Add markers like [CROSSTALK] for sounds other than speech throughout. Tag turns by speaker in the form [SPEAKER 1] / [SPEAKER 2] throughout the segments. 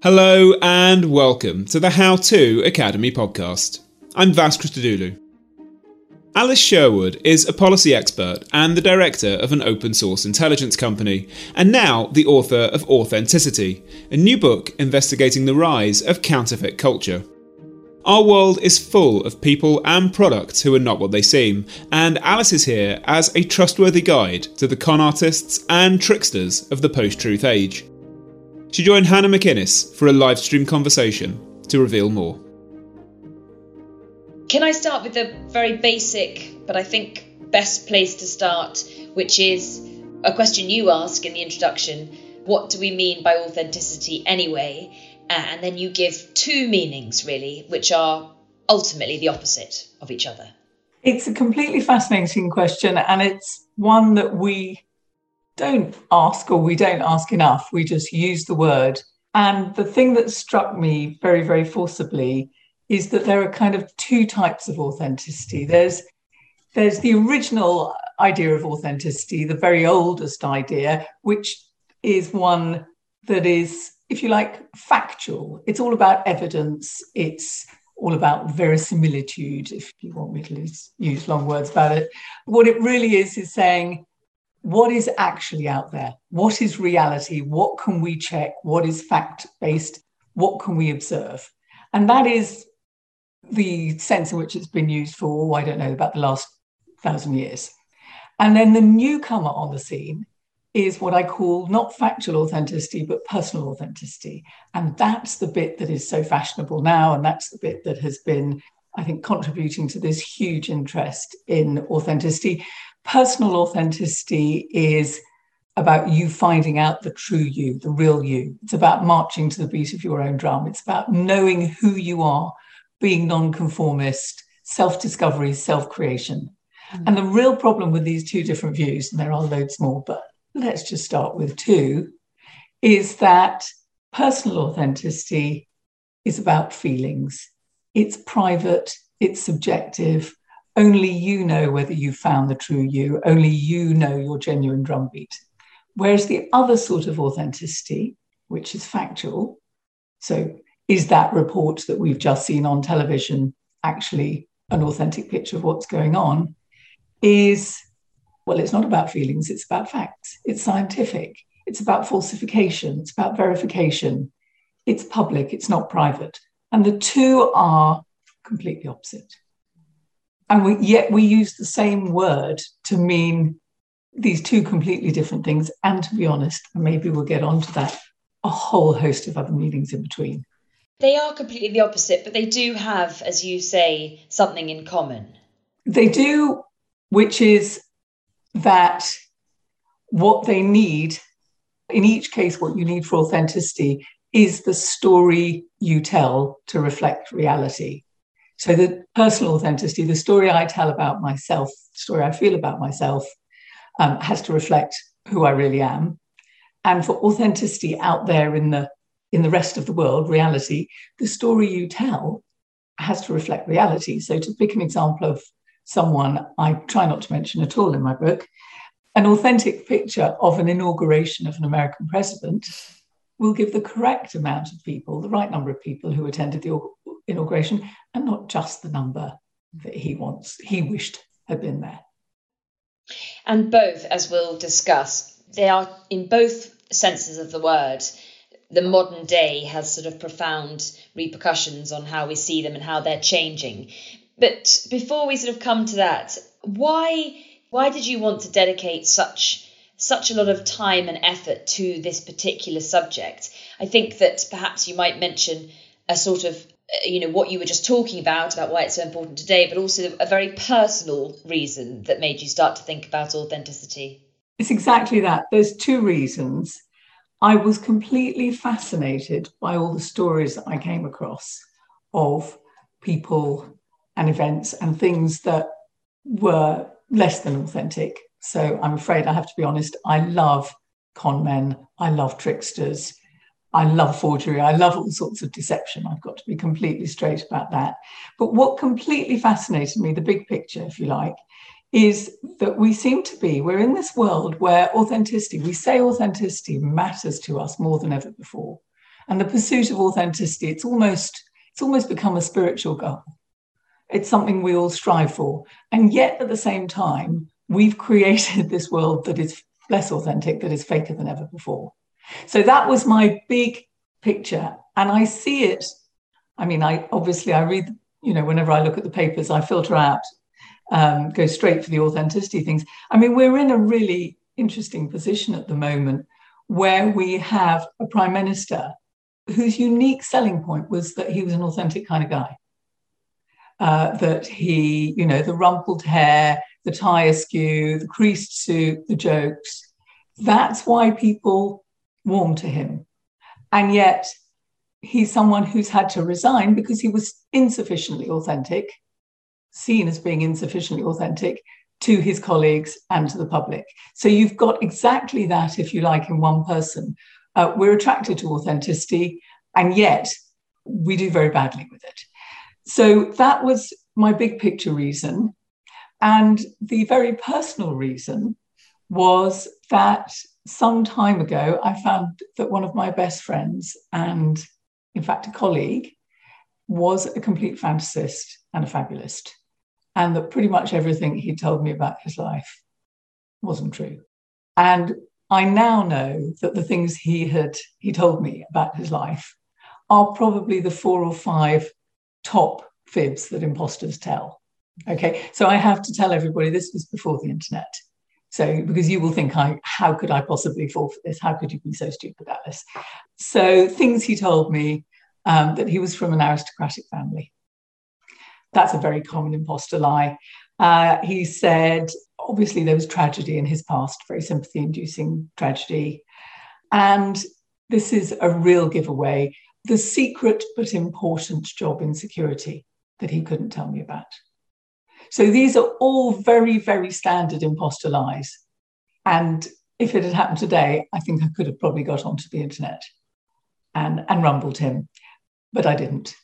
[SPEAKER 1] Hello and welcome to the How To Academy podcast. I'm Vas Christodoulou. Alice Sherwood is a policy expert and the director of an open source intelligence company, and now the author of Authenticity, a new book investigating the rise of counterfeit culture. Our world is full of people and products who are not what they seem, and Alice is here as a trustworthy guide to the con artists and tricksters of the post truth age. She joined Hannah McInnes for a live stream conversation to reveal more.
[SPEAKER 2] Can I start with a very basic, but I think best place to start, which is a question you ask in the introduction What do we mean by authenticity anyway? Uh, and then you give two meanings, really, which are ultimately the opposite of each other.
[SPEAKER 3] It's a completely fascinating question, and it's one that we don't ask or we don't ask enough. We just use the word. And the thing that struck me very, very forcibly is that there are kind of two types of authenticity. There's there's the original idea of authenticity, the very oldest idea, which is one that is, if you like, factual. It's all about evidence. It's all about verisimilitude, if you want me to use long words about it. What it really is is saying what is actually out there? What is reality? What can we check? What is fact based? What can we observe? And that is the sense in which it's been used for, oh, I don't know, about the last thousand years. And then the newcomer on the scene is what I call not factual authenticity, but personal authenticity. And that's the bit that is so fashionable now. And that's the bit that has been, I think, contributing to this huge interest in authenticity personal authenticity is about you finding out the true you, the real you. It's about marching to the beat of your own drum. It's about knowing who you are, being nonconformist, self discovery, self creation. Mm. And the real problem with these two different views, and there are loads more, but let's just start with two, is that personal authenticity is about feelings. It's private, it's subjective, only you know whether you found the true you, only you know your genuine drumbeat. Whereas the other sort of authenticity, which is factual, so is that report that we've just seen on television actually an authentic picture of what's going on? Is, well, it's not about feelings, it's about facts, it's scientific, it's about falsification, it's about verification, it's public, it's not private. And the two are completely opposite and we, yet we use the same word to mean these two completely different things. And to be honest, and maybe we'll get onto that, a whole host of other meanings in between.
[SPEAKER 2] They are completely the opposite, but they do have, as you say, something in common.
[SPEAKER 3] They do, which is that what they need, in each case, what you need for authenticity is the story you tell to reflect reality. So the personal authenticity, the story I tell about myself, the story I feel about myself, um, has to reflect who I really am. And for authenticity out there in the in the rest of the world, reality, the story you tell has to reflect reality. So to pick an example of someone I try not to mention at all in my book, an authentic picture of an inauguration of an American president will give the correct amount of people, the right number of people who attended the inauguration, and not just the number that he wants, he wished had been there.
[SPEAKER 2] And both, as we'll discuss, they are in both senses of the word. The modern day has sort of profound repercussions on how we see them and how they're changing. But before we sort of come to that, why why did you want to dedicate such such a lot of time and effort to this particular subject? I think that perhaps you might mention a sort of Uh, you know what you were just talking about about why it's so important today but also a very personal reason that made you start to think about authenticity.
[SPEAKER 3] It's exactly that. There's two reasons. I was completely fascinated by all the stories that i came across of people and events and things that were less than authentic. So i'm afraid i have to be honest i love con men. I love tricksters I love forgery. I love all sorts of deception. I've got to be completely straight about that. But what completely fascinated me, the big picture, if you like, is that we seem to be, we're in this world where authenticity, we say authenticity matters to us more than ever before. And the pursuit of authenticity, it's almost, it's almost become a spiritual goal. It's something we all strive for. And yet at the same time, we've [LAUGHS] created this world that is less authentic, that is faker than ever before. So that was my big picture. And I see it. I mean, I obviously I read, you know, whenever I look at the papers, I filter out, um, go straight for the authenticity things. I mean, we're in a really interesting position at the moment where we have a prime minister whose unique selling point was that he was an authentic kind of guy. Uh, that he, you know, the rumpled hair, the tie askew, the creased suit, the jokes. That's why people warm to him. And yet, he's someone who's had to resign because he was insufficiently authentic, seen as being insufficiently authentic to his colleagues and to the public. So you've got exactly that, if you like, in one person. Uh, we're attracted to authenticity, and yet we do very badly with it. So that was my big picture reason. And the very personal reason was that some time ago, I found that one of my best friends and, in fact, a colleague was a complete fantasist and a fabulist, and that pretty much everything he told me about his life wasn't true. And I now know that the things he had he told me about his life are probably the four or five top fibs that imposters tell. Okay, so I have to tell everybody this was before the internet. So, because you will think, I, how could I possibly fall for this? How could you be so stupid, Alice? So, things he told me um, that he was from an aristocratic family. That's a very common imposter lie. Uh, he said, obviously, there was tragedy in his past, very sympathy inducing tragedy. And this is a real giveaway the secret but important job insecurity that he couldn't tell me about. So these are all very, very standard imposter lies. And if it had happened today, I think I could have probably got onto the internet and, and rumbled him, but I didn't.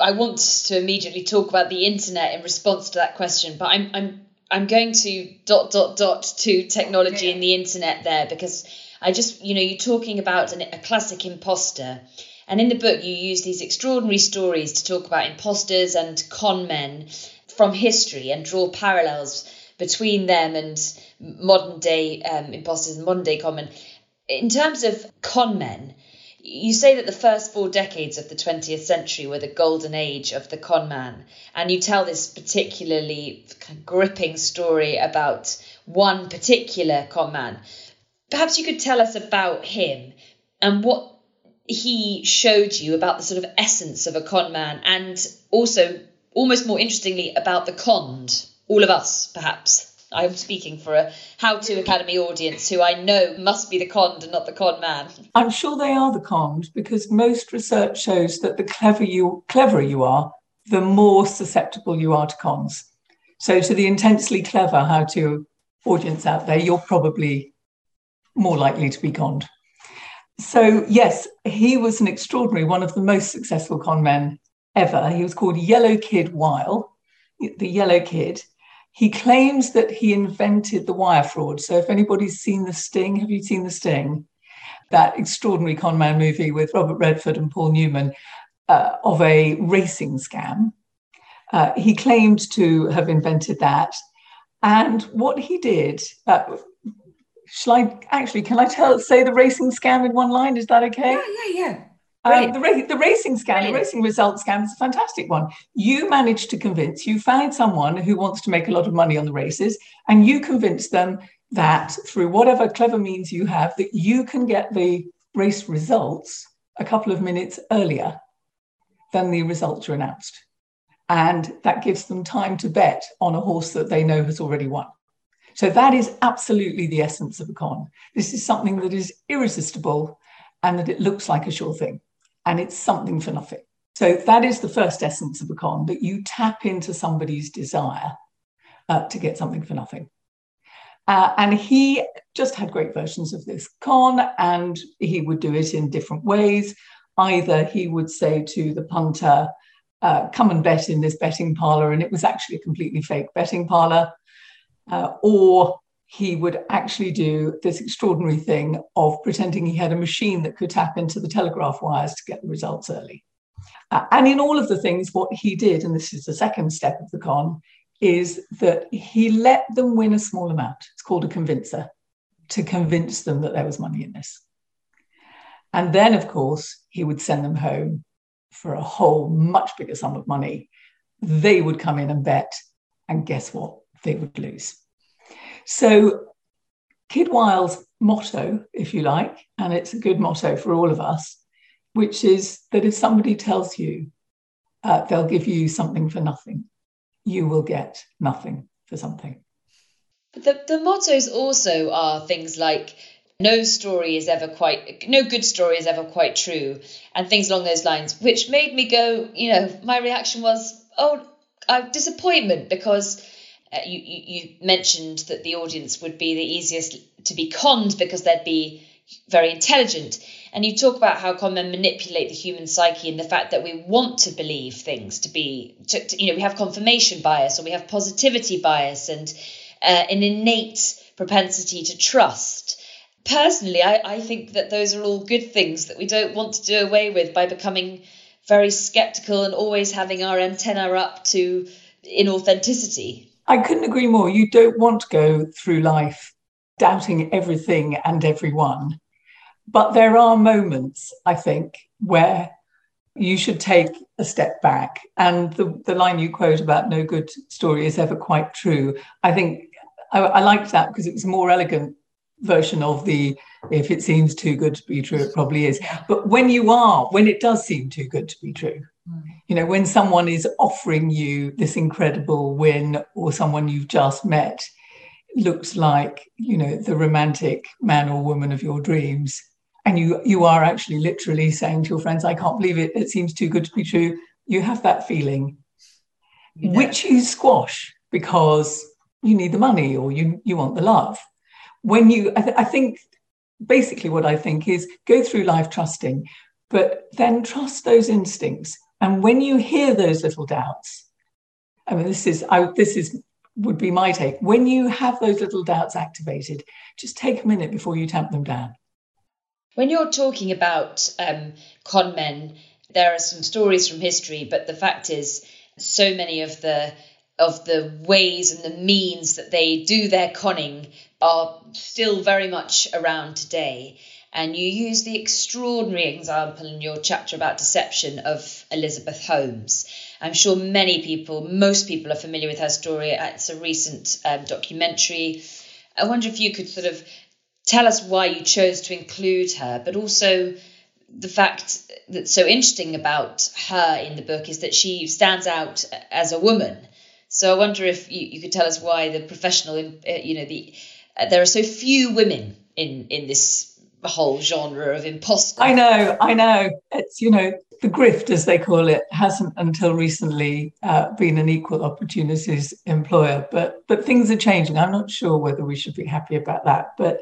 [SPEAKER 2] I want to immediately talk about the internet in response to that question, but I'm I'm I'm going to dot dot dot to technology yeah. and the internet there because I just you know you're talking about an, a classic imposter, and in the book you use these extraordinary stories to talk about imposters and con men from history and draw parallels between them and modern day um, imposters and modern day conmen. In terms of con men, you say that the first four decades of the 20th century were the golden age of the con man, and you tell this particularly kind of gripping story about one particular con man. Perhaps you could tell us about him and what he showed you about the sort of essence of a con man and also almost more interestingly about the conned, all of us perhaps. I'm speaking for a How to Academy audience who I know must be the conned and not the con man.
[SPEAKER 3] I'm sure they are the conned because most research shows that the clever you cleverer you are, the more susceptible you are to cons. So to the intensely clever how to audience out there, you're probably more likely to be conned. So yes, he was an extraordinary, one of the most successful con men ever. He was called Yellow Kid Weil, the Yellow Kid. He claims that he invented the wire fraud. So if anybody's seen The Sting, have you seen The Sting? That extraordinary con man movie with Robert Redford and Paul Newman uh, of a racing scam. Uh, he claimed to have invented that. And what he did, uh, shall I actually, can I tell, say the racing scam in one line? Is that okay?
[SPEAKER 4] Yeah, yeah, yeah.
[SPEAKER 3] Um, the, ra- the racing scam, the racing results scam is a fantastic one. You managed to convince, you find someone who wants to make a lot of money on the races, and you convince them that through whatever clever means you have, that you can get the race results a couple of minutes earlier than the results are announced. And that gives them time to bet on a horse that they know has already won. So that is absolutely the essence of a con. This is something that is irresistible and that it looks like a sure thing and it's something for nothing. So that is the first essence of a con that you tap into somebody's desire uh, to get something for nothing. Uh, and he just had great versions of this con, and he would do it in different ways. Either he would say to the punter, uh, Come and bet in this betting parlor, and it was actually a completely fake betting parlor. Uh, or he would actually do this extraordinary thing of pretending he had a machine that could tap into the telegraph wires to get the results early. Uh, and in all of the things, what he did, and this is the second step of the con, is that he let them win a small amount. It's called a convincer to convince them that there was money in this. And then, of course, he would send them home for a whole much bigger sum of money. They would come in and bet, and guess what? They would lose. So, Kid Weil's motto, if you like, and it's a good motto for all of us, which is that if somebody tells you uh, they'll give you something for nothing, you will get nothing for something.
[SPEAKER 2] The, the mottos also are things like no story is ever quite no good story is ever quite true and things along those lines which made me go you know my reaction was oh uh, disappointment because uh, you, you, you mentioned that the audience would be the easiest to be conned because they'd be very intelligent. And you talk about how con men manipulate the human psyche and the fact that we want to believe things to be, to, to, you know, we have confirmation bias or we have positivity bias and uh, an innate propensity to trust. Personally, I, I think that those are all good things that we don't want to do away with by becoming very skeptical and always having our antenna up to inauthenticity.
[SPEAKER 3] I couldn't agree more. You don't want to go through life doubting everything and everyone. But there are moments, I think, where you should take a step back. And the, the line you quote about no good story is ever quite true. I think I, I liked that because it was a more elegant version of the if it seems too good to be true, it probably is. But when you are, when it does seem too good to be true, you know, when someone is offering you this incredible win or someone you've just met looks like, you know, the romantic man or woman of your dreams, and you you are actually literally saying to your friends, I can't believe it, it seems too good to be true. You have that feeling, yeah. which you squash because you need the money or you you want the love. When you I, th- I think basically what I think is go through life trusting, but then trust those instincts and when you hear those little doubts, I mean, this is I, this is would be my take. When you have those little doubts activated, just take a minute before you tamp them down.
[SPEAKER 2] When you're talking about um, con men, there are some stories from history, but the fact is, so many of the of the ways and the means that they do their conning are still very much around today. And you use the extraordinary example in your chapter about deception of Elizabeth Holmes. I'm sure many people, most people, are familiar with her story. It's a recent um, documentary. I wonder if you could sort of tell us why you chose to include her, but also the fact that's so interesting about her in the book is that she stands out as a woman. So I wonder if you, you could tell us why the professional, uh, you know, the uh, there are so few women in in this whole genre of imposter.
[SPEAKER 3] I know, I know. It's, you know, the grift, as they call it, hasn't until recently uh, been an equal opportunities employer, but but things are changing. I'm not sure whether we should be happy about that, but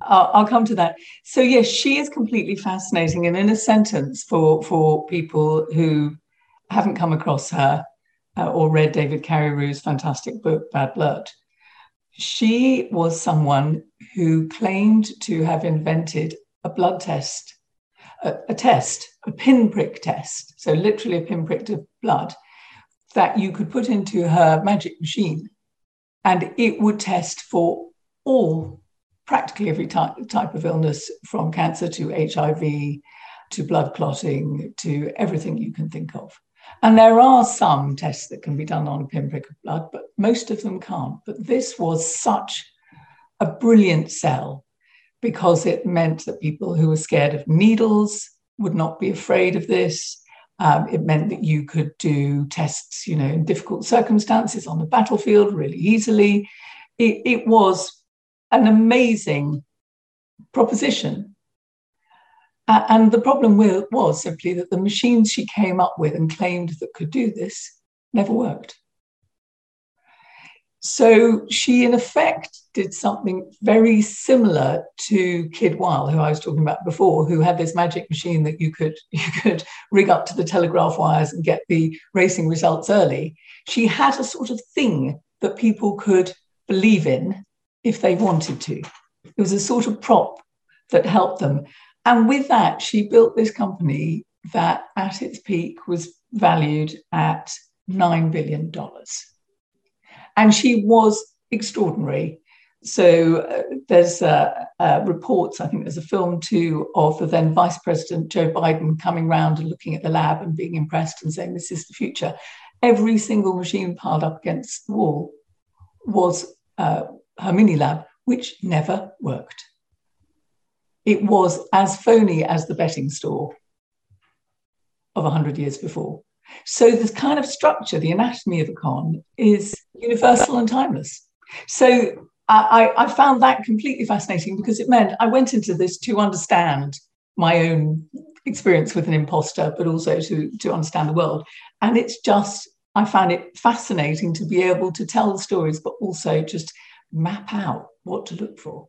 [SPEAKER 3] I'll, I'll come to that. So yes, she is completely fascinating, and in a sentence for for people who haven't come across her uh, or read David Carreyrou's fantastic book Bad Blood, she was someone who claimed to have invented a blood test, a, a test, a pinprick test, so literally a pinprick of blood that you could put into her magic machine And it would test for all, practically every type, type of illness, from cancer to HIV to blood clotting to everything you can think of. And there are some tests that can be done on a pinprick of blood, but most of them can't. But this was such a brilliant sell because it meant that people who were scared of needles would not be afraid of this. Um, it meant that you could do tests, you know, in difficult circumstances on the battlefield really easily. It, it was an amazing proposition. Uh, and the problem with, was simply that the machines she came up with and claimed that could do this never worked. So she, in effect, did something very similar to Kid Weil, who I was talking about before, who had this magic machine that you could [LAUGHS] you could rig up to the telegraph wires and get the racing results early. She had a sort of thing that people could believe in if they wanted to. It was a sort of prop that helped them. And with that, she built this company that at its peak was valued at $9 billion. And she was extraordinary. So uh, there's uh, uh, reports, I think there's a film too, of the then Vice President Joe Biden coming round and looking at the lab and being impressed and saying, this is the future. Every single machine piled up against the wall was uh, her mini lab, which never worked. It was as phony as the betting store of 100 years before. So, this kind of structure, the anatomy of a con, is universal and timeless. So, I, I, found that completely fascinating because it meant I went into this to understand my own experience with an imposter, but also to, to understand the world. And it's just, I found it fascinating to be able to tell the stories, but also just map out what to look for.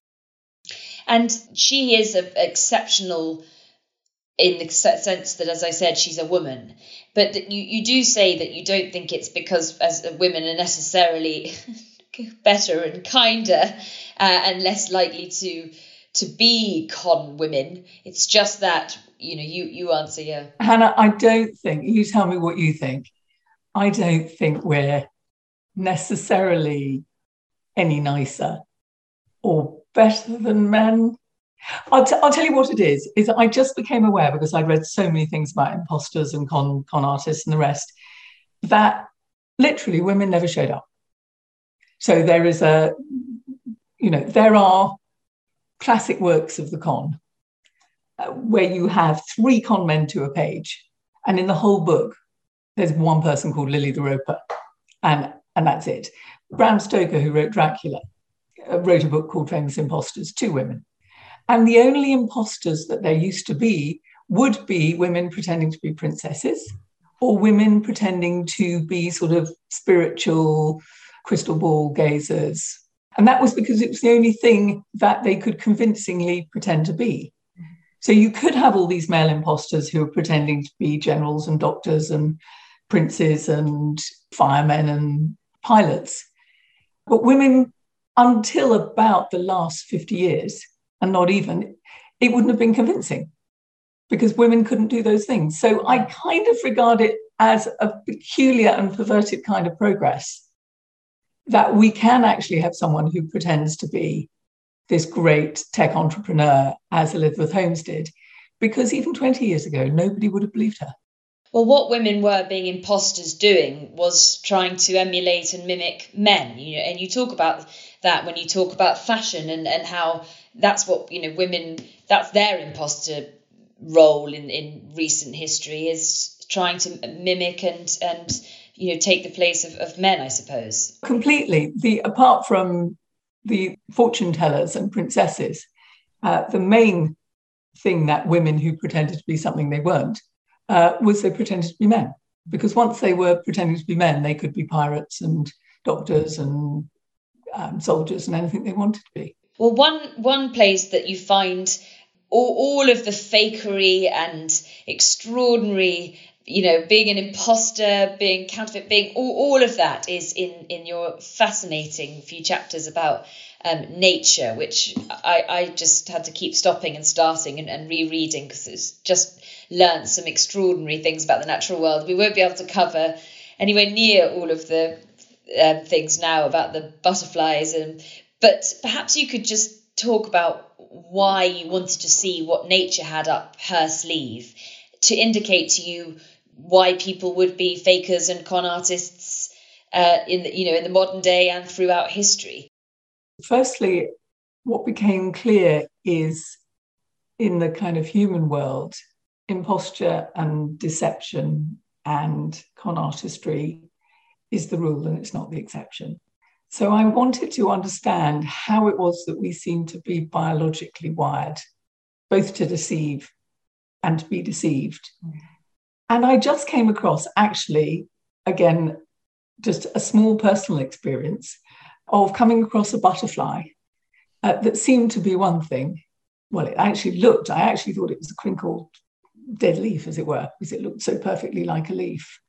[SPEAKER 2] And she is an exceptional in the sense that, as I said, she's a woman. But you, you do say that you don't think it's because as women are necessarily [LAUGHS] better and kinder uh, and less likely to to be con women. It's just that you know you you answer yeah.
[SPEAKER 3] Hannah, I don't think you tell me what you think. I don't think we're necessarily any nicer or better than men. I'll, t- I'll tell you what it is. Is I just became aware because I'd read so many things about imposters and con con artists and the rest that literally women never showed up. So there is a, you know, there are classic works of the con uh, where you have three con men to a page, and in the whole book, there's one person called Lily the Roper, and and that's it. Bram Stoker, who wrote Dracula, Uh, wrote a book called Famous Imposters, two women. And the only imposters that there used to be would be women pretending to be princesses or women pretending to be sort of spiritual crystal ball gazers. And that was because it was the only thing that they could convincingly pretend to be. So you could have all these male imposters who are pretending to be generals and doctors and princes and firemen and pilots. But women until about the last 50 years, and not even, it wouldn't have been convincing because women couldn't do those things. So I kind of regard it as a peculiar and perverted kind of progress that we can actually have someone who pretends to be this great tech entrepreneur as Elizabeth Holmes did, because even 20 years ago, nobody would have believed her.
[SPEAKER 2] Well, what women were being imposters doing was trying to emulate and mimic men. You know, and you talk about that when you talk about fashion and, and how that's what you know women that's their imposter role in, in recent history is trying to mimic and and you know take the place of, of men i suppose.
[SPEAKER 3] Completely. The apart from the fortune tellers and princesses uh, the main thing that women who pretended to be something they weren't uh, was they pretended to be men. Because once they were pretending to be men they could be pirates and doctors and um, soldiers and anything they wanted to be.
[SPEAKER 2] Well one one place that you find all, all of the fakery and extraordinary you know being an imposter being counterfeit being all, all of that is in in your fascinating few chapters about um, nature which I, I just had to keep stopping and starting and, and rereading because it's just learned some extraordinary things about the natural world. We won't be able to cover anywhere near all of the um, things now about the butterflies and but perhaps you could just talk about why you wanted to see what nature had up her sleeve to indicate to you why people would be fakers and con artists uh, in the, you know in the modern day and throughout history.
[SPEAKER 3] Firstly, what became clear is in the kind of human world, imposture and deception and con artistry is the rule and it's not the exception. So I wanted to understand how it was that we seem to be biologically wired, both to deceive and to be deceived. Mm. And I just came across, actually, again, just a small personal experience of coming across a butterfly uh, that seemed to be one thing. Well, it actually looked, I actually thought it was a crinkled dead leaf, as it were, because it looked so perfectly like a leaf.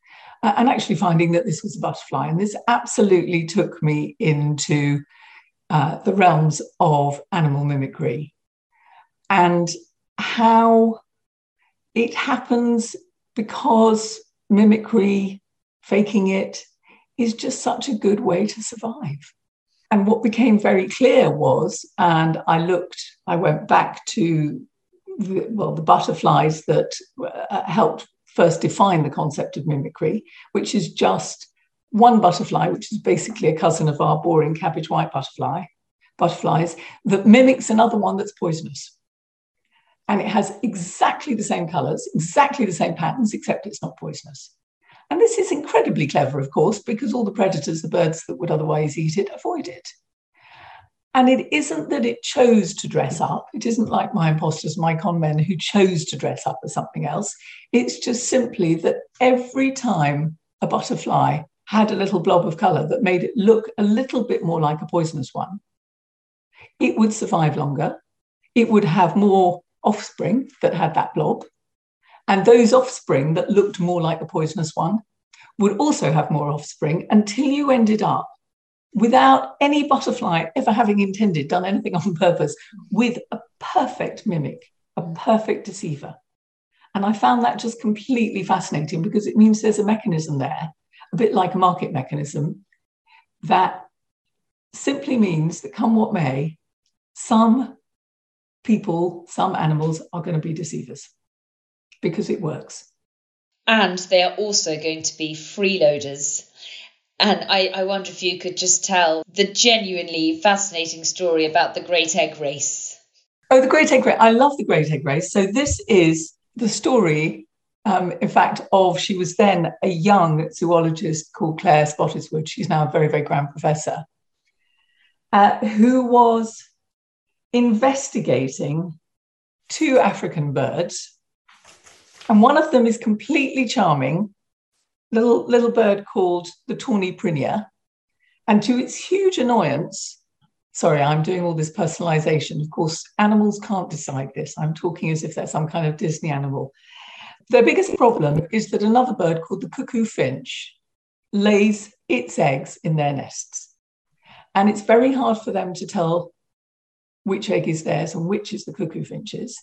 [SPEAKER 3] And actually finding that this was a butterfly. And this absolutely took me into uh, the realms of animal mimicry and how it happens because mimicry, faking it, is just such a good way to survive. And what became very clear was, and I looked, I went back to, the, well, the butterflies that uh, helped first define the concept of mimicry, which is just one butterfly, which is basically a cousin of our boring cabbage white butterfly, butterflies, that mimics another one that's poisonous and it has exactly the same colors, exactly the same patterns, except it's not poisonous. And this is incredibly clever, of course, because all the predators, the birds that would otherwise eat it, avoid it. And it isn't that it chose to dress up. It isn't like my imposters, my con men who chose to dress up as something else. It's just simply that every time a butterfly had a little blob of color that made it look a little bit more like a poisonous one, it would survive longer. It would have more offspring that had that blob. And those offspring that looked more like the poisonous one would also have more offspring until you ended up without any butterfly ever having intended, done anything on purpose, with a perfect mimic, a mm. perfect deceiver. And I found that just completely fascinating because it means there's a mechanism there, a bit like a market mechanism, that simply means that come what may, some people, some animals are going to be deceivers because it works.
[SPEAKER 2] And they are also going to be freeloaders. And I, I wonder if you could just tell the genuinely fascinating story about the Great Egg Race.
[SPEAKER 3] Oh, the Great Egg Race. I love the Great Egg Race. So, this is the story, um, in fact, of she was then a young zoologist called Claire Spottiswoode. She's now a very, very grand professor, uh, who was investigating two African birds. And one of them is completely charming, little, little bird called the tawny prinia. And to its huge annoyance, sorry, I'm doing all this personalization. Of course, animals can't decide this. I'm talking as if they're some kind of Disney animal. Their biggest problem is that another bird called the cuckoo finch lays its eggs in their nests. And it's very hard for them to tell which egg is theirs and which is the cuckoo finch's.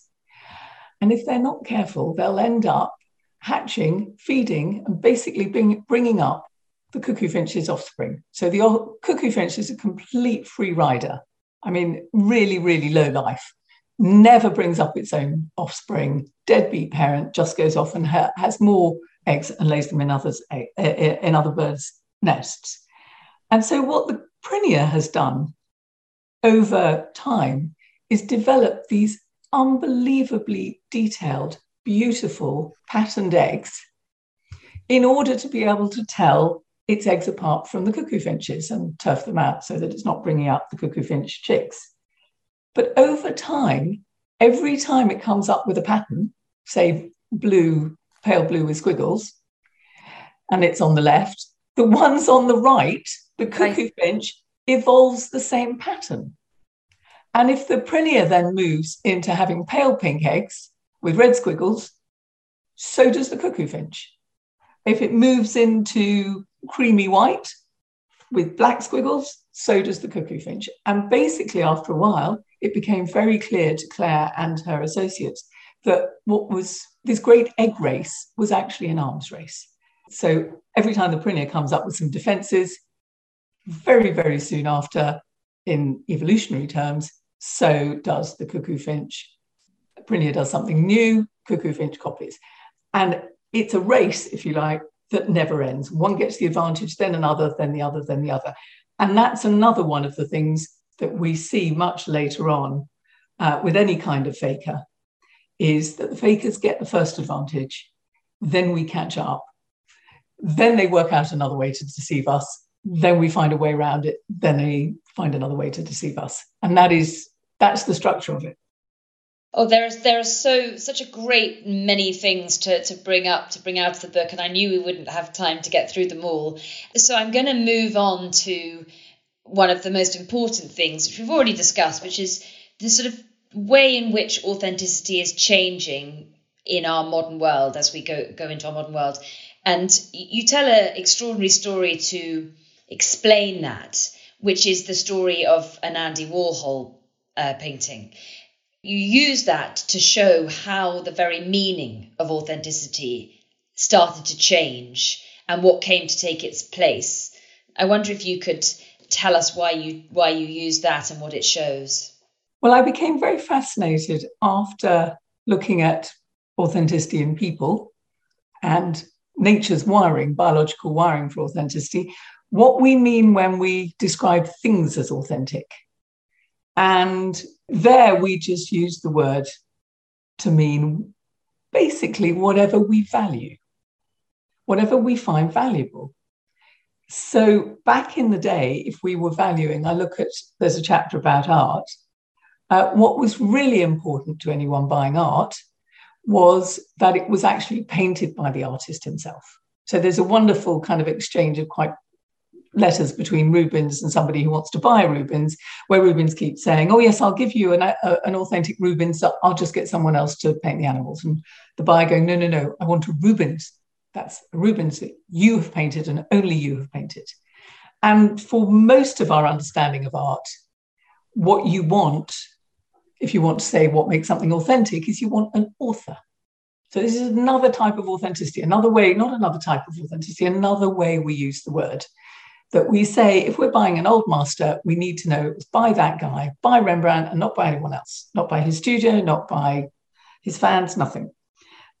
[SPEAKER 3] And if they're not careful, they'll end up hatching, feeding, and basically bring, bringing up the cuckoo finch's offspring. So the cuckoo finch is a complete free rider. I mean, really, really low life. Never brings up its own offspring. Deadbeat parent just goes off and ha- has more eggs and lays them in others in other birds' nests. And so what the Prinia has done over time is develop these unbelievably detailed, beautiful patterned eggs in order to be able to tell its eggs apart from the cuckoo finches and turf them out so that it's not bringing up the cuckoo finch chicks. But over time, every time it comes up with a pattern, say blue, pale blue with squiggles, and it's on the left, the ones on the right, the cuckoo right. finch, evolves the same pattern. And if the Prinia then moves into having pale pink eggs with red squiggles, so does the cuckoo finch. If it moves into creamy white with black squiggles, so does the cuckoo finch. And basically, after a while, it became very clear to Claire and her associates that what was this great egg race was actually an arms race. So every time the Prinia comes up with some defenses, very, very soon after, in evolutionary terms, so does the cuckoo finch. Prinia does something new, cuckoo finch copies. And it's a race, if you like, that never ends. One gets the advantage, then another, then the other, then the other. And that's another one of the things that we see much later on uh, with any kind of faker is that the fakers get the first advantage, then we catch up, then they work out another way to deceive us, then we find a way around it, then they find another way to deceive us. And that is that's the structure of it.
[SPEAKER 2] Oh, there is there are so such a great many things to, to bring up to bring out of the book, and I knew we wouldn't have time to get through them all. So I'm going to move on to one of the most important things, which we've already discussed, which is the sort of way in which authenticity is changing in our modern world as we go go into our modern world. And you tell an extraordinary story to explain that, which is the story of an Andy Warhol uh, painting. You use that to show how the very meaning of authenticity started to change and what came to take its place. I wonder if you could tell us why you why you use that and what it shows.
[SPEAKER 3] Well, I became very fascinated after looking at authenticity in people and nature's wiring, biological wiring for authenticity, what we mean when we describe things as authentic. And there we just use the word to mean basically whatever we value, whatever we find valuable. So back in the day, if we were valuing, I look at, there's a chapter about art. Uh, what was really important to anyone buying art was that it was actually painted by the artist himself. So there's a wonderful kind of exchange of quite letters between Rubens and somebody who wants to buy Rubens, where Rubens keeps saying, "Oh yes, I'll give you an, a, an authentic Rubens. I'll just get someone else to paint the animals." And the buyer going, "No, no, no. I want a Rubens. That's a Rubens that you have painted and only you have painted." And for most of our understanding of art, what you want, if you want to say what makes something authentic, is you want an author. So this is another type of authenticity, another way, not another type of authenticity, another way we use the word that we say if we're buying an old master, we need to know it was by that guy, by Rembrandt, and not by anyone else, not by his studio, not by his fans, nothing.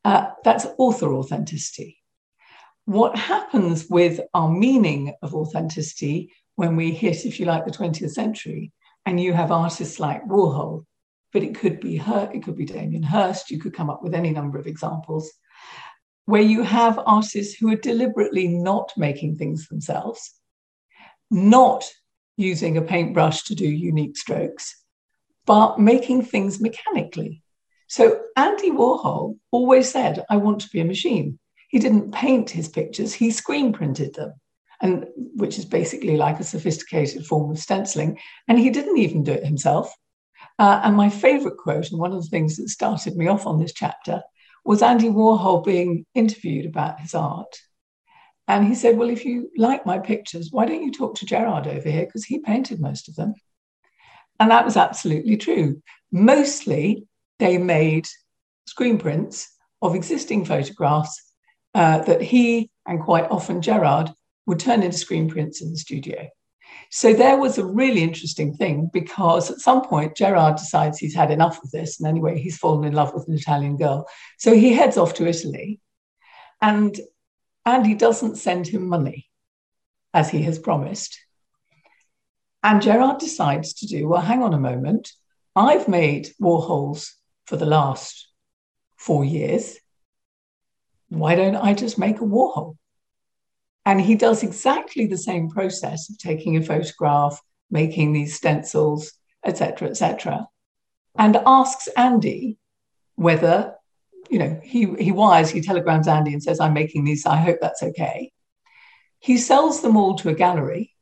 [SPEAKER 3] Uh, that's author authenticity. What happens with our meaning of authenticity when we hit, if you like, the 20th century, and you have artists like Warhol, but it could be her, it could be Damien Hirst, you could come up with any number of examples, where you have artists who are deliberately not making things themselves, not using a paintbrush to do unique strokes, but making things mechanically. So Andy Warhol always said, I want to be a machine. He didn't paint his pictures, he screen printed them. And which is basically like a sophisticated form of stenciling. And he didn't even do it himself. Uh, and my favorite quote, and one of the things that started me off on this chapter, was Andy Warhol being interviewed about his art. And he said, Well, if you like my pictures, why don't you talk to Gerard over here? Because he painted most of them. And that was absolutely true. Mostly they made screen prints of existing photographs uh, that he and quite often Gerard would turn into screen prints in the studio. So there was a really interesting thing because at some point Gerard decides he's had enough of this. And anyway, he's fallen in love with an Italian girl. So he heads off to Italy. And and he doesn't send him money as he has promised. And Gerard decides to do, well, hang on a moment. I've made Warhols for the last four years. Why don't I just make a Warhol? And he does exactly the same process of taking a photograph, making these stencils, etc., etc., and asks Andy whether, you know, he, he wires, he telegrams Andy and says, I'm making these, I hope that's okay. He sells them all to a gallery,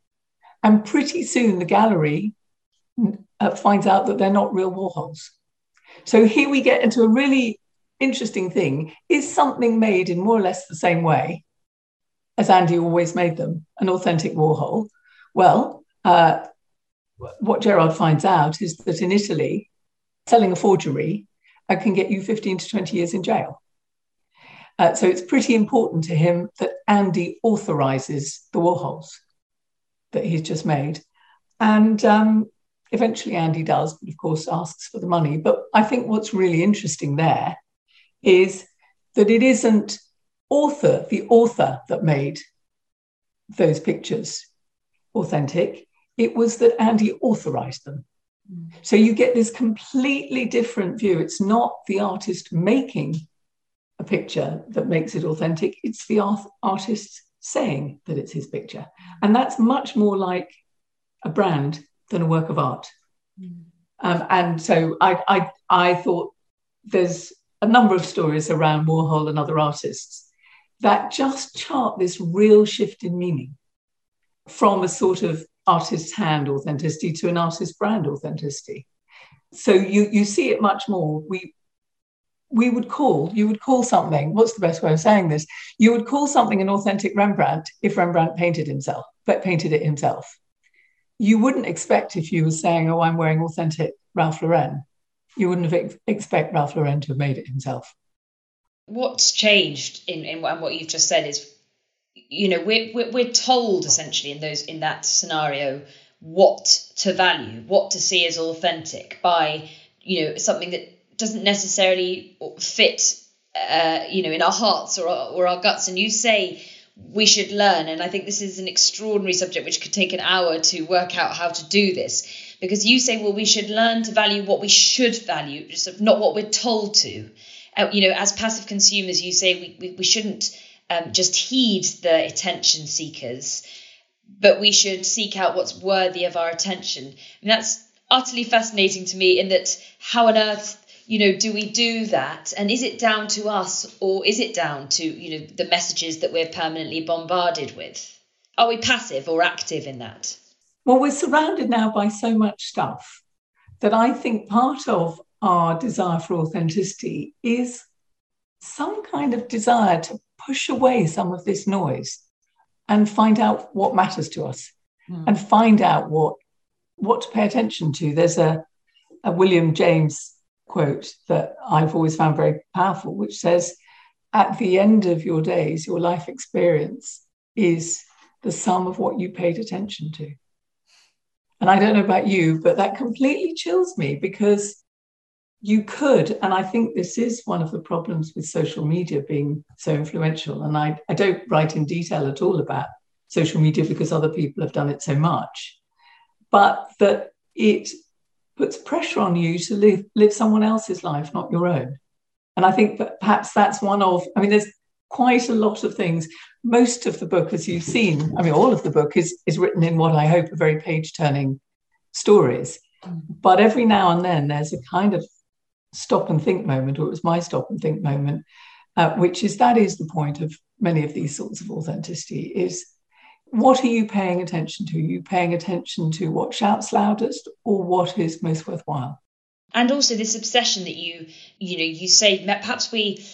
[SPEAKER 3] and pretty soon the gallery uh, finds out that they're not real Warhols. So here we get into a really interesting thing. Is something made in more or less the same way as Andy always made them, an authentic Warhol? Well, uh, what Gerard finds out is that in Italy, selling a forgery can get you 15 to 20 years in jail. Uh, so it's pretty important to him that Andy authorizes the Warhols that he's just made. And um, eventually Andy does, but of course asks for the money. But I think what's really interesting there is that it isn't author, the author that made those pictures authentic. It was that Andy authorized them. Mm. So you get this completely different view. It's not the artist making a picture that makes it authentic, it's the art- artist saying that it's his picture. And that's much more like a brand than a work of art. Mm. Um, and so I, I, I thought there's a number of stories around Warhol and other artists that just chart this real shift in meaning from a sort of artist's hand authenticity to an artist's brand authenticity. So you you see it much more. We we would call you would call something. What's the best way of saying this? You would call something an authentic Rembrandt if Rembrandt painted himself, but painted it himself. You wouldn't expect if you were saying, "Oh, I'm wearing authentic Ralph Lauren," you wouldn't have ex- expect Ralph Lauren to have made it himself.
[SPEAKER 2] What's changed in, in what you've just said is, you know, we're, we're, we're told essentially in those in that scenario what to value, what to see as authentic by, you know, something that doesn't necessarily fit, uh, you know, in our hearts or our, or our guts. And you say we should learn, and I think this is an extraordinary subject which could take an hour to work out how to do this because you say, well, we should learn to value what we should value, not what we're told to. Uh, you know, as passive consumers, you say we, we, we shouldn't um, just heed the attention seekers, but we should seek out what's worthy of our attention. And that's utterly fascinating to me in that how on earth you know do we do that? And is it down to us or is it down to you know the messages that we're permanently bombarded with? Are we passive or active in that?
[SPEAKER 3] Well, we're surrounded now by so much stuff that I think part of our desire for authenticity is some kind of desire to push away some of this noise and find out what matters to us mm. and find out what what to pay attention to. There's a, a William James quote that I've always found very powerful, which says, At the end of your days, your life experience is the sum of what you paid attention to. And I don't know about you, but that completely chills me because you could, and I think this is one of the problems with social media being so influential. And I, I don't write in detail at all about social media because other people have done it so much, but that it puts pressure on you to live, live someone else's life, not your own. And I think that perhaps that's one of, I mean, there's quite a lot of things. Most of the book, as you've seen, I mean, all of the book is, is written in what I hope are very page turning stories. Mm-hmm. But every now and then there's a kind of stop and think moment, or it was my stop and think moment, uh, which is that is the point of many of these sorts of authenticity is what are you paying attention to? Are you paying attention to what shouts loudest or what is most worthwhile?
[SPEAKER 2] And also this obsession that you, you know, you say perhaps we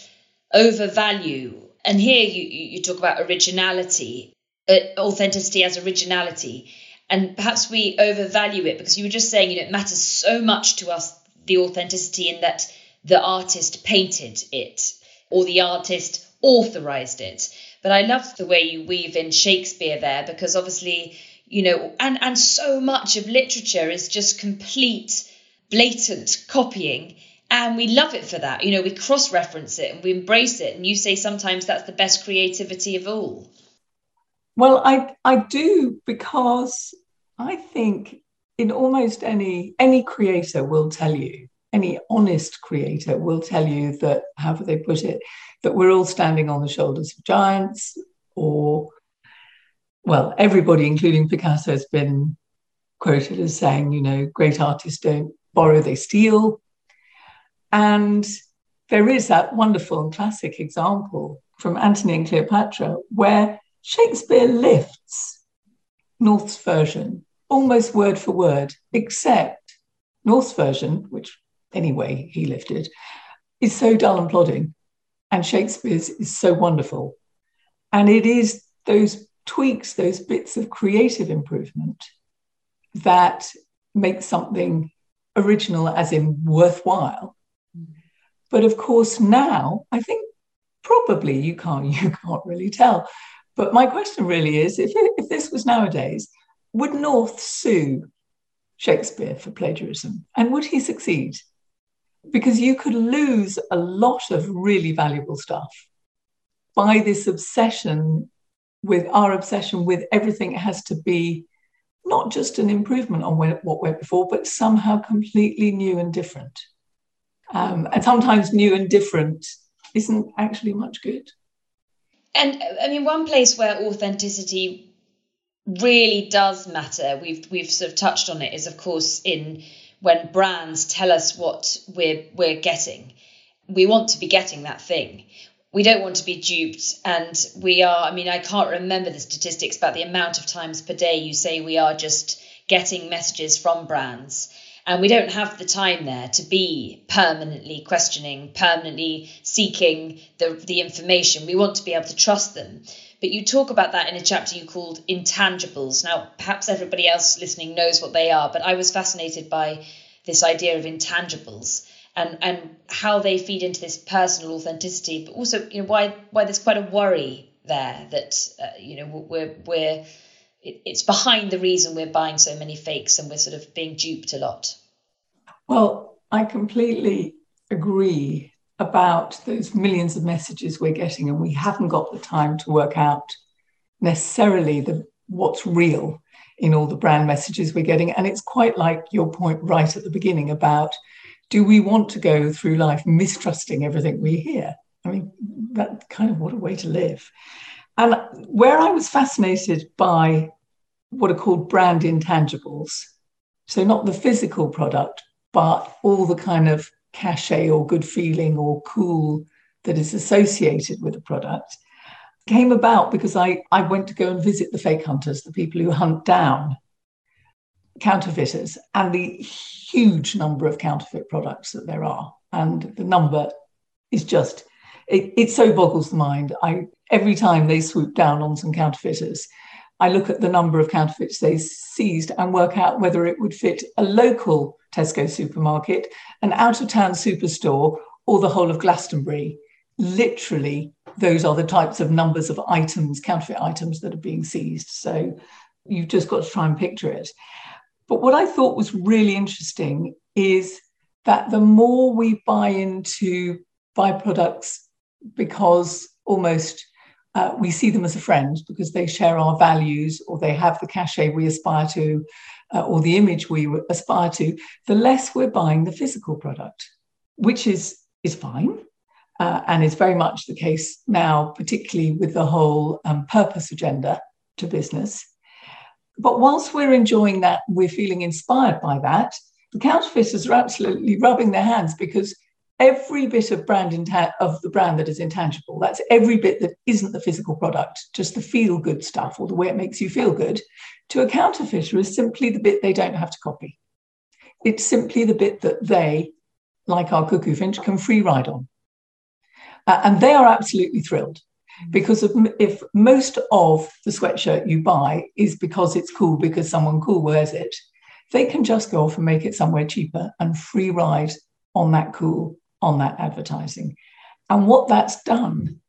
[SPEAKER 2] overvalue. And here you, you talk about originality, uh, authenticity as originality. And perhaps we overvalue it because you were just saying, you know, it matters so much to us, the authenticity in that the artist painted it or the artist authorized it. But I love the way you weave in Shakespeare there because obviously, you know, and, and so much of literature is just complete, blatant copying and we love it for that. You know, we cross reference it and we embrace it. And you say sometimes that's the best creativity of all.
[SPEAKER 3] Well, I I do because I think in almost any any creator will tell you, any honest creator will tell you that, however they put it, that we're all standing on the shoulders of giants, or well, everybody, including Picasso, has been quoted as saying, you know, great artists don't borrow, they steal. And there is that wonderful and classic example from Antony and Cleopatra where Shakespeare lifts North's version almost word for word, except North's version, which anyway he lifted, is so dull and plodding, and Shakespeare's is so wonderful. And it is those tweaks, those bits of creative improvement that make something original, as in worthwhile. But of course, now I think probably you can't [LAUGHS] you can't really tell. But my question really is, if if this was nowadays, would North sue Shakespeare for plagiarism? And would he succeed? Because you could lose a lot of really valuable stuff by this obsession with our obsession with everything has to be not just an improvement on what went before, but somehow completely new and different. Um, and sometimes new and different isn't actually much good.
[SPEAKER 2] And I mean, one place where authenticity really does matter, we've we've sort of touched on it, is of course in when brands tell us what we're we're getting. We want to be getting that thing. We don't want to be duped, and we are. I mean, I can't remember the statistics about the amount of times per day you say we are just getting messages from brands and we don't have the time there to be permanently questioning, permanently seeking the, the information. We want to be able to trust them. But you talk about that in a chapter you called Intangibles. Now, perhaps everybody else listening knows what they are, but I was fascinated by this idea of intangibles and, and how they feed into this personal authenticity, but also you know why why there's quite a worry there that uh, you know we're we're it, it's behind the reason we're buying so many fakes and we're sort of being duped a lot.
[SPEAKER 3] Well, I completely agree about those millions of messages we're getting, and we haven't got the time to work out necessarily the what's real in all the brand messages we're getting. And it's quite like your point right at the beginning about do we want to go through life mistrusting everything we hear? I mean, that kind of what a way to live. And where I was fascinated by what are called brand intangibles, so not the physical product, but all the kind of cachet or good feeling or cool that is associated with the product, came about because I, I went to go and visit the fake hunters, the people who hunt down counterfeiters, and the huge number of counterfeit products that there are. And the number is just, it, it so boggles the mind. I every time they swoop down on some counterfeiters, I look at the number of counterfeits they seized and work out whether it would fit a local Tesco supermarket, an out of town superstore, or the whole of Glastonbury. Literally, those are the types of numbers of items, counterfeit items that are being seized. So you've just got to try and picture it. But what I thought was really interesting is that the more we buy into byproducts because almost uh, we see them as a friend because they share our values or they have the cachet we aspire to uh, or the image we aspire to, the less we're buying the physical product, which is, is fine. Uh, and is very much the case now, particularly with the whole um, purpose agenda to business. But whilst we're enjoying that, we're feeling inspired by that, the counterfeiters are absolutely rubbing their hands because every bit of brand inta- of the brand that is intangible that's every bit that isn't the physical product just the feel good stuff or the way it makes you feel good to a counterfeiter is simply the bit they don't have to copy. It's simply the bit that they like our cuckoo finch can free ride on. Uh, and they are absolutely thrilled because if, if most of the sweatshirt you buy is because it's cool because someone cool wears it they can just go off and make it somewhere cheaper and free ride on that cool on that advertising. And what that's done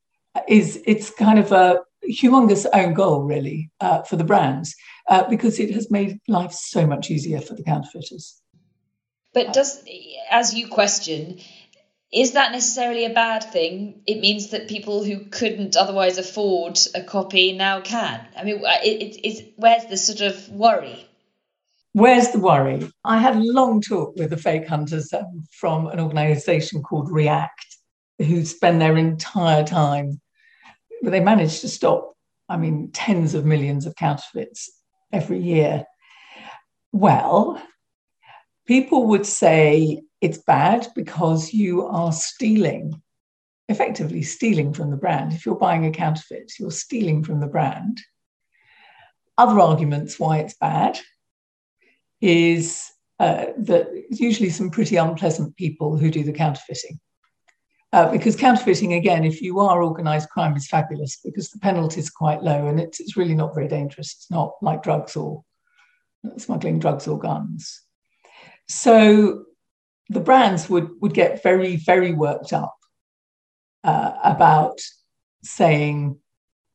[SPEAKER 3] is it's kind of a humongous own goal, really, uh, for the brands, uh, because it has made life so much easier for the counterfeiters.
[SPEAKER 2] But does, as you question, is that necessarily a bad thing? It means that people who couldn't otherwise afford a copy now can. I mean, it, it, where's the sort of worry?
[SPEAKER 3] Where's the worry? I had a long talk with the fake hunters um, from an organization called React, who spend their entire time, but they managed to stop, I mean, tens of millions of counterfeits every year. Well, people would say it's bad because you are stealing, effectively stealing from the brand. If you're buying a counterfeit, you're stealing from the brand. Other arguments why it's bad is uh, that usually some pretty unpleasant people who do the counterfeiting. Uh, because counterfeiting, again, if you are organized crime, is fabulous because the penalty is quite low and it's, it's really not very dangerous. It's not like drugs or smuggling drugs or guns. So the brands would, would get very, very worked up uh, about saying,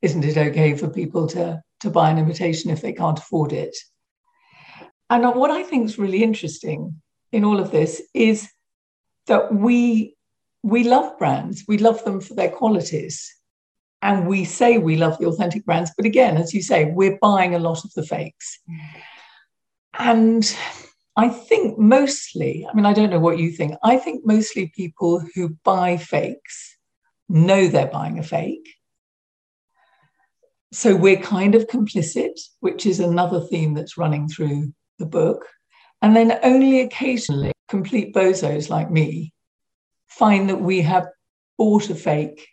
[SPEAKER 3] isn't it okay for people to, to buy an imitation if they can't afford it? And what I think is really interesting in all of this is that we we love brands, we love them for their qualities, and we say we love the authentic brands. But again, as you say, we're buying a lot of the fakes. And I think mostly, I mean, I don't know what you think, I think mostly people who buy fakes know they're buying a fake. So we're kind of complicit, which is another theme that's running through the book. And then only occasionally, complete bozos like me find that we have bought a fake,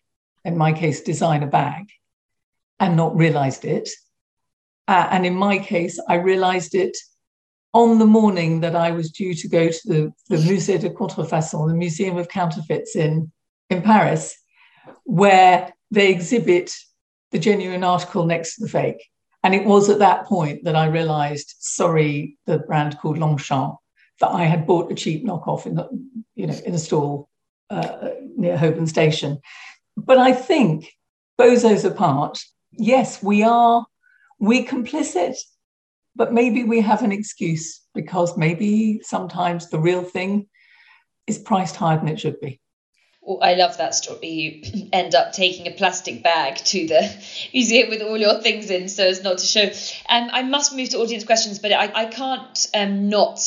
[SPEAKER 3] in my case, designer bag, and not realized it. Uh, and in my case, I realized it on the morning that I was due to go to the, the Musée de Contrefaçon, the Museum of Counterfeits in, in Paris, where they exhibit the genuine article next to the fake. And it was at that point that I realized, sorry, the brand called Longchamp, that I had bought a cheap knockoff in the, you know, in a stall uh, near Holborn Station. But I think, bozos apart, yes, we are, we're complicit, but maybe we have an excuse because maybe sometimes the real thing is priced higher than it should be.
[SPEAKER 2] Well, I love that story. You [LAUGHS] end up taking a plastic bag to the [LAUGHS] museum with all your things in, so as not to show. Um, I must move to audience questions, but I, I can't um, not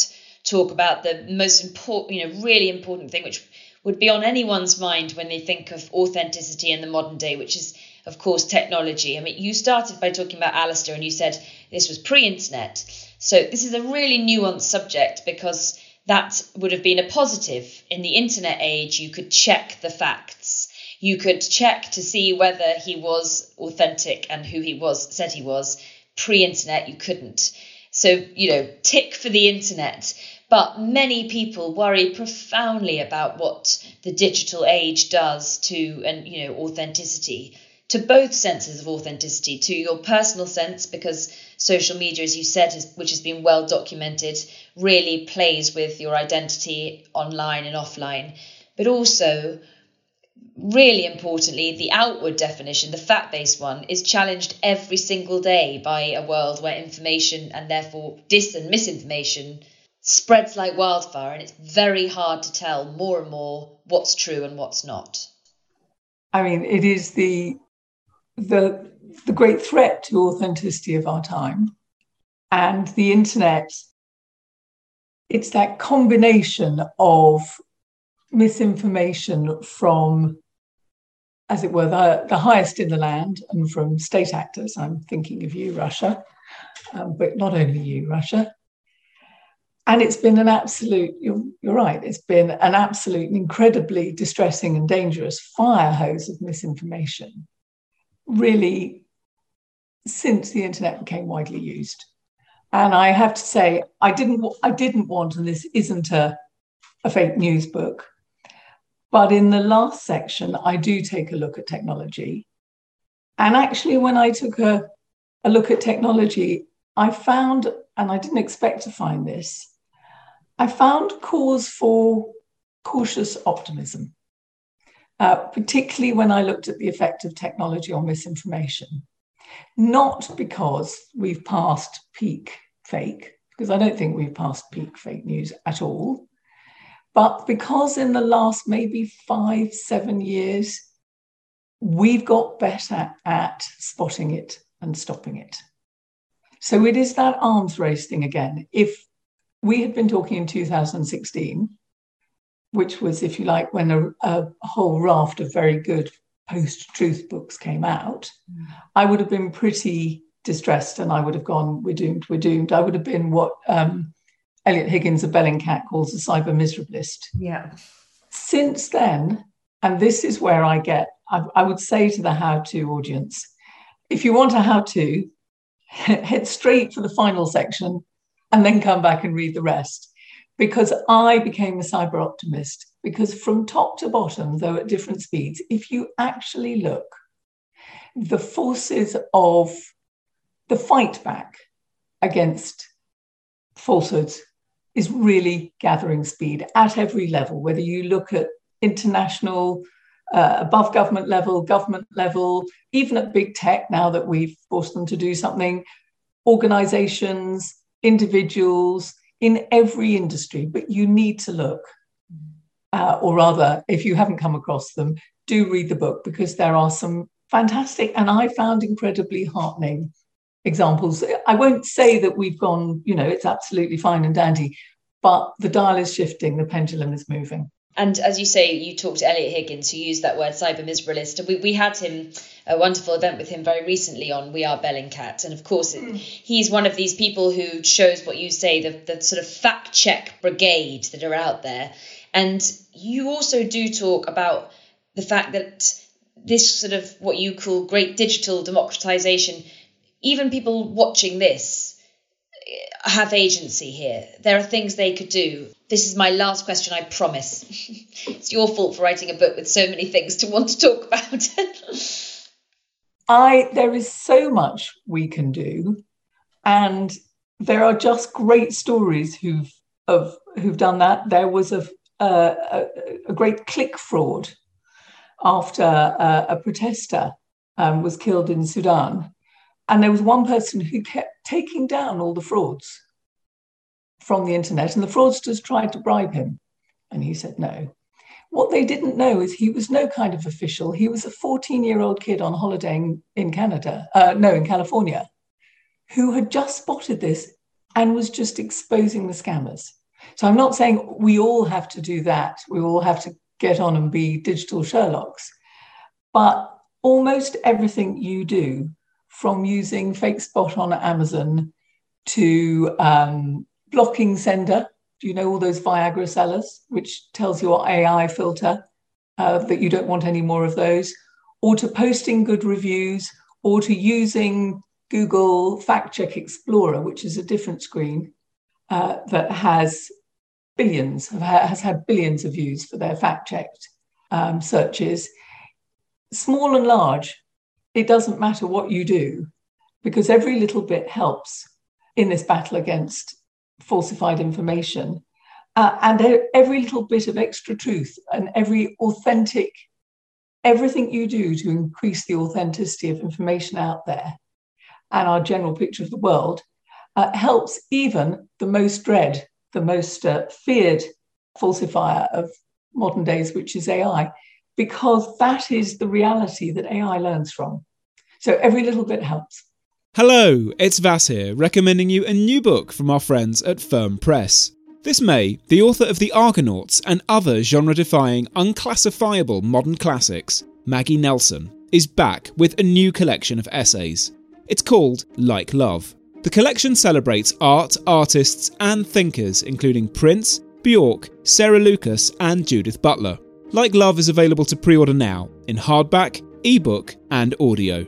[SPEAKER 2] talk about the most important, you know, really important thing, which would be on anyone's mind when they think of authenticity in the modern day, which is, of course, technology. I mean, you started by talking about Alistair and you said this was pre internet. So this is a really nuanced subject because that would have been a positive. In the internet age, you could check the facts. You could check to see whether he was authentic and who he was, said he was. Pre internet, you couldn't. So, you know, tick for the internet. But many people worry profoundly about what the digital age does to, and you know, authenticity, to both senses of authenticity, to your personal sense, because social media, as you said, has, which has been well documented, really plays with your identity online and offline, but also really importantly, the outward definition, the fact based one, is challenged every single day by a world where information and therefore dis and misinformation spreads like wildfire, and it's very hard to tell more and more what's true and what's not.
[SPEAKER 3] I mean, it is the the the great threat to authenticity of our time and the internet. It's that combination of misinformation from as it were the, the highest in the land and from state actors. I'm thinking of you russia um, but not only you russia. And it's been an absolute you're, you're right it's been an absolute incredibly distressing and dangerous fire hose of misinformation really since the internet became widely used. And I have to say, I didn't, I didn't want, and this isn't a, a fake news book, but in the last section, I do take a look at technology. And actually, when I took a, a look at technology, I found, and I didn't expect to find this, I found cause for cautious optimism uh, particularly when I looked at the effect of technology on misinformation. Not because we've passed peak fake, because I don't think we've passed peak fake news at all, but because in the last maybe five, seven years, we've got better at spotting it and stopping it. So it is that arms race thing again. If we had been talking in 2016, which was, if you like, when a, a whole raft of very good post truth books came out, mm. I would have been pretty distressed and I would have gone, We're doomed, we're doomed. I would have been what um, Eliot Higgins of Bellingcat calls a cyber miserabilist.
[SPEAKER 2] Yeah.
[SPEAKER 3] Since then, and this is where I get, I, I would say to the how to audience, if you want a how to, head [LAUGHS] straight for the final section and then come back and read the rest. Because I became a cyber optimist. Because from top to bottom, though at different speeds, if you actually look, the forces of the fight back against falsehoods is really gathering speed at every level, whether you look at international, uh, above government level, government level, even at big tech, now that we've forced them to do something, organizations, individuals in every industry. But you need to look, uh, or rather, if you haven't come across them, do read the book because there are some fantastic and I found incredibly heartening examples. I won't say that we've gone, you know, it's absolutely fine and dandy, but the dial is shifting, the pendulum is moving.
[SPEAKER 2] And as you say, you talked to Eliot Higgins, who used that word cyber miserabilist. We, we had him, a wonderful event with him very recently on We Are Bellingcat. And of course, mm. he's one of these people who shows what you say, the, the sort of fact check brigade that are out there. And you also do talk about the fact that this sort of what you call great digital democratization even people watching this have agency here. There are things they could do. This is my last question, I promise. [LAUGHS] it's your fault for writing a book with so many things to want to talk about. [LAUGHS]
[SPEAKER 3] I there is so much we can do, and there are just great stories who've of who've done that. There was a a, a great click fraud after a, a protester um, was killed in Sudan and there was one person who kept taking down all the frauds from the internet, and the fraudsters tried to bribe him. And he said no. What they didn't know is he was no kind of official. He was a 14 year old kid on holiday in, Canada, uh, no, in California, who had just spotted this and was just exposing the scammers. So I'm not saying we all have to do that. We all have to get on and be digital Sherlocks. But almost everything you do from using Fakespot on Amazon to um, blocking sender. Do you know all those Viagra sellers, which tells your AI filter uh, that you don't want any more of those, or to posting good reviews, or to using Google Fact Check Explorer, which is a different screen uh, that has billions, has had billions of views for their fact checked um, searches. Small and large, it doesn't matter what you do because every little bit helps in this battle against falsified information. Uh, and every little bit of extra truth and every authentic, everything you do to increase the authenticity of information out there and our general picture of the world uh, helps even the most dread, the most uh, feared falsifier of modern days, which is AI because that is the reality that AI learns from. So every little bit helps.
[SPEAKER 1] Hello, it's Vas here, recommending you a new book from our friends at Firm Press. This May, the author of The Argonauts and other genre defying, unclassifiable modern classics, Maggie Nelson, is back with a new collection of essays. It's called Like Love. The collection celebrates art, artists, and thinkers, including Prince, Bjork, Sarah Lucas, and Judith Butler. Like Love is available to pre order now in hardback, ebook, and audio.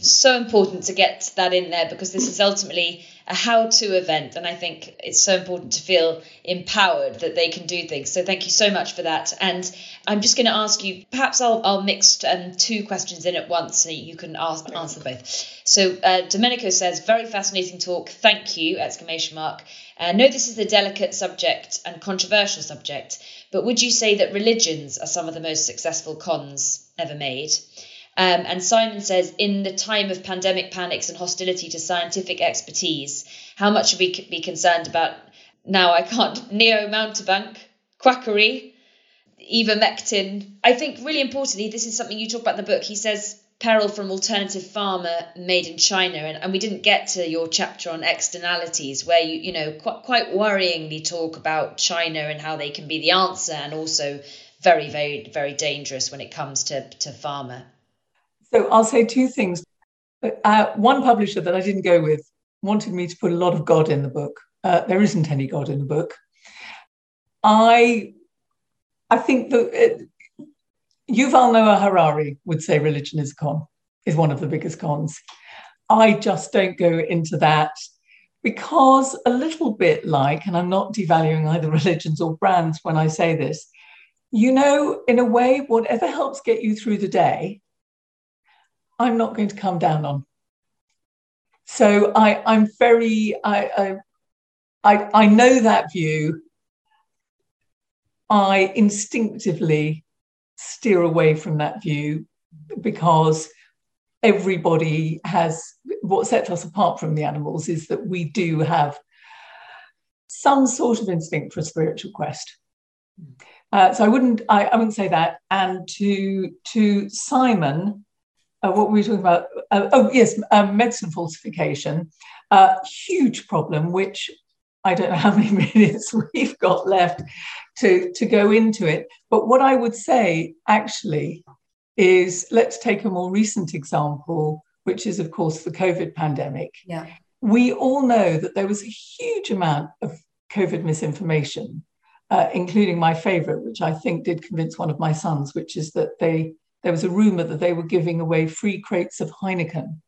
[SPEAKER 2] So important to get that in there because this is ultimately a how to event. And I think it's so important to feel empowered that they can do things. So thank you so much for that. And I'm just going to ask you, perhaps I'll, I'll mix um, two questions in at once so you can ask, answer both. So uh, Domenico says, very fascinating talk. Thank you, exclamation mark. I uh, know this is a delicate subject and controversial subject, but would you say that religions are some of the most successful cons ever made? Um, and Simon says, in the time of pandemic panics and hostility to scientific expertise, how much should we be concerned about now? I can't [LAUGHS] neo mountebank quackery, ivermectin. I think really importantly, this is something you talk about in the book. He says peril from alternative pharma made in China, and, and we didn't get to your chapter on externalities, where you you know quite quite worryingly talk about China and how they can be the answer, and also very very very dangerous when it comes to to pharma.
[SPEAKER 3] So I'll say two things. Uh, one publisher that I didn't go with wanted me to put a lot of God in the book. Uh, there isn't any God in the book. I I think that Yuval Noah Harari would say religion is a con, is one of the biggest cons. I just don't go into that because a little bit like, and I'm not devaluing either [LAUGHS] religions or brands when I say this, you know, in a way, whatever helps get you through the day, I'm not going to come down on. So I, I'm very, I, I, I, I know that view. I instinctively steer away from that view because everybody has what sets us apart from the animals is that we do have some sort of instinct for a spiritual quest. Uh, so I wouldn't I, I, wouldn't say that. And to to Simon, uh, what were we talking about? Uh, oh yes, um, medicine falsification, uh, huge problem which I don't know how many [LAUGHS] minutes we've got left to, to go into it. But what I would say actually is let's take a more recent example, which is, of course, the COVID pandemic.
[SPEAKER 2] Yeah.
[SPEAKER 3] We all know that there was a huge amount of COVID misinformation, uh, including my favorite, which I think did convince one of my sons, which is that they there was a rumor that they were giving away free crates of Heineken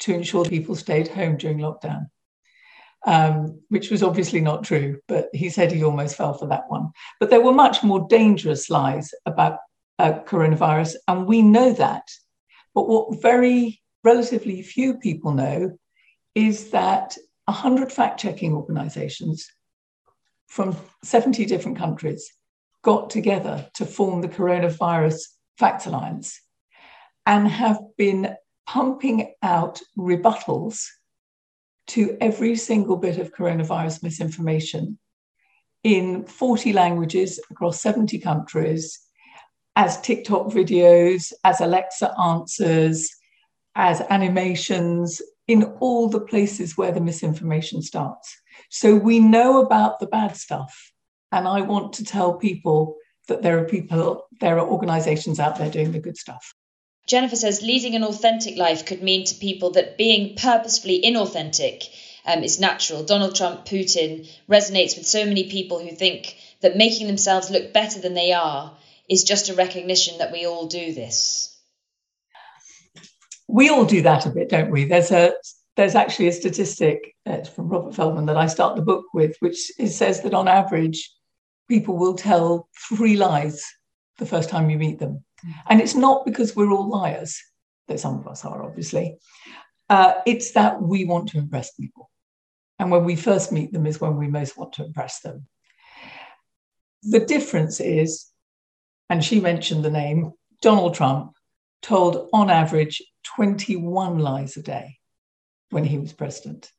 [SPEAKER 3] to ensure people stayed home during lockdown um, which was obviously not true, but he said he almost fell for that one. But there were much more dangerous lies about uh, coronavirus, and we know that. But what very relatively few people know is that 100 fact checking organizations from 70 different countries got together to form the Coronavirus Facts Alliance and have been pumping out rebuttals to every single bit of coronavirus misinformation in 40 languages across 70 countries as TikTok videos, as Alexa answers, as animations, in all the places where the misinformation starts. So we know about the bad stuff. And I want to tell people that there are people, there are organizations out there doing the good stuff.
[SPEAKER 2] Jennifer says leading an authentic life could mean to people that being purposefully inauthentic um, is natural. Donald Trump, Putin resonates with so many people who think that making themselves look better than they are is just a recognition that we all do this.
[SPEAKER 3] We all do that a bit, don't we? There's a there's actually a statistic uh, from Robert Feldman that I start the book with, which says that on average, people will tell three lies the first time you meet them. And it's not because we're all liars, that some of us are, obviously. Uh, it's that we want to impress people. And when we first meet them is when we most want to impress them. The difference is, and she mentioned the name, Donald Trump told on average 21 lies a day when he was president.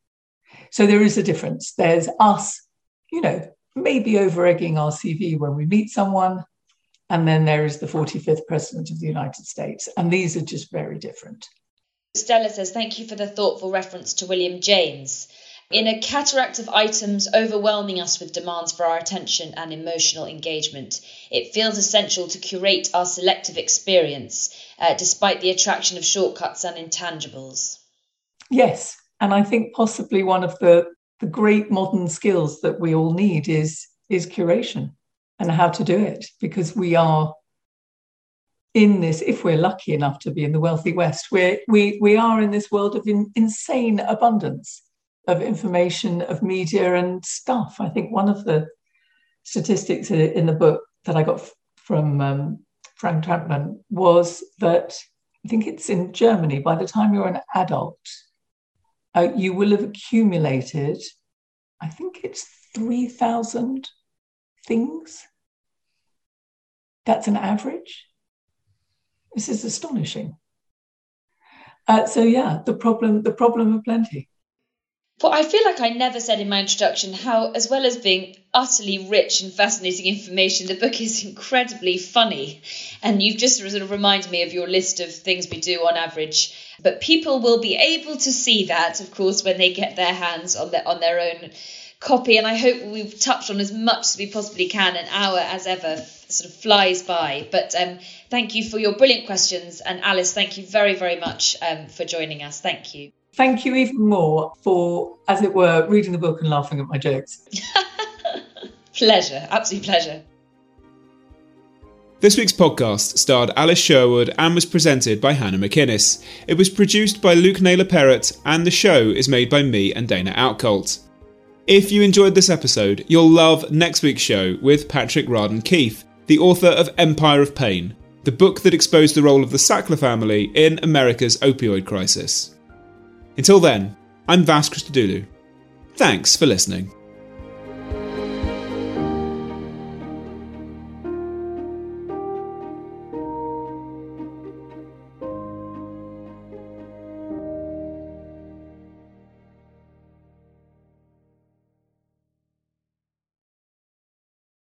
[SPEAKER 3] So there is a difference. There's us, you know, maybe over egging our CV when we meet someone, and then there is the 45th President of the United States. And these are just very different.
[SPEAKER 2] Stella says, Thank you for the thoughtful reference to William James. In a cataract of items overwhelming us with demands for our attention and emotional engagement, it feels essential to curate our selective experience uh, despite the attraction of shortcuts and intangibles.
[SPEAKER 3] Yes. And I think possibly one of the, the great modern skills that we all need is, is curation and how to do it because we are in this if we're lucky enough to be in the wealthy west we're, we we are in this world of in, insane abundance of information of media and stuff. I think one of the statistics in the book that i got from um, frank Trentmann was that i think it's in germany by the time you're an adult uh, you will have accumulated i think it's 3000 things. That's an average. This is astonishing. Uh, so yeah, the problem, the problem of plenty.
[SPEAKER 2] Well, I feel like I never said in my introduction how, as well as being utterly rich and fascinating information, the book is incredibly funny. And you've just sort of reminded me of your list of things we do on average. But people will be able to see that, of course, when they get their hands on their on their own copy. And I hope we've touched on as much as we possibly can. An hour, as ever, sort of flies by. But um, thank you for your brilliant questions. And Alice, thank you very, very much um, for joining us. Thank you.
[SPEAKER 3] Thank you even more for, as it were, reading the book and laughing at my jokes. [LAUGHS]
[SPEAKER 2] pleasure, absolute pleasure.
[SPEAKER 1] This week's podcast starred Alice Sherwood and was presented by Hannah McInnes. It was produced by Luke Naylor Perrott, and the show is made by me and Dana Outcolt. If you enjoyed this episode, you'll love next week's show with Patrick Radden Keefe, the author of Empire of Pain, the book that exposed the role of the Sackler family in America's opioid crisis. Until then, I'm Vas Christodoulou. Thanks for listening.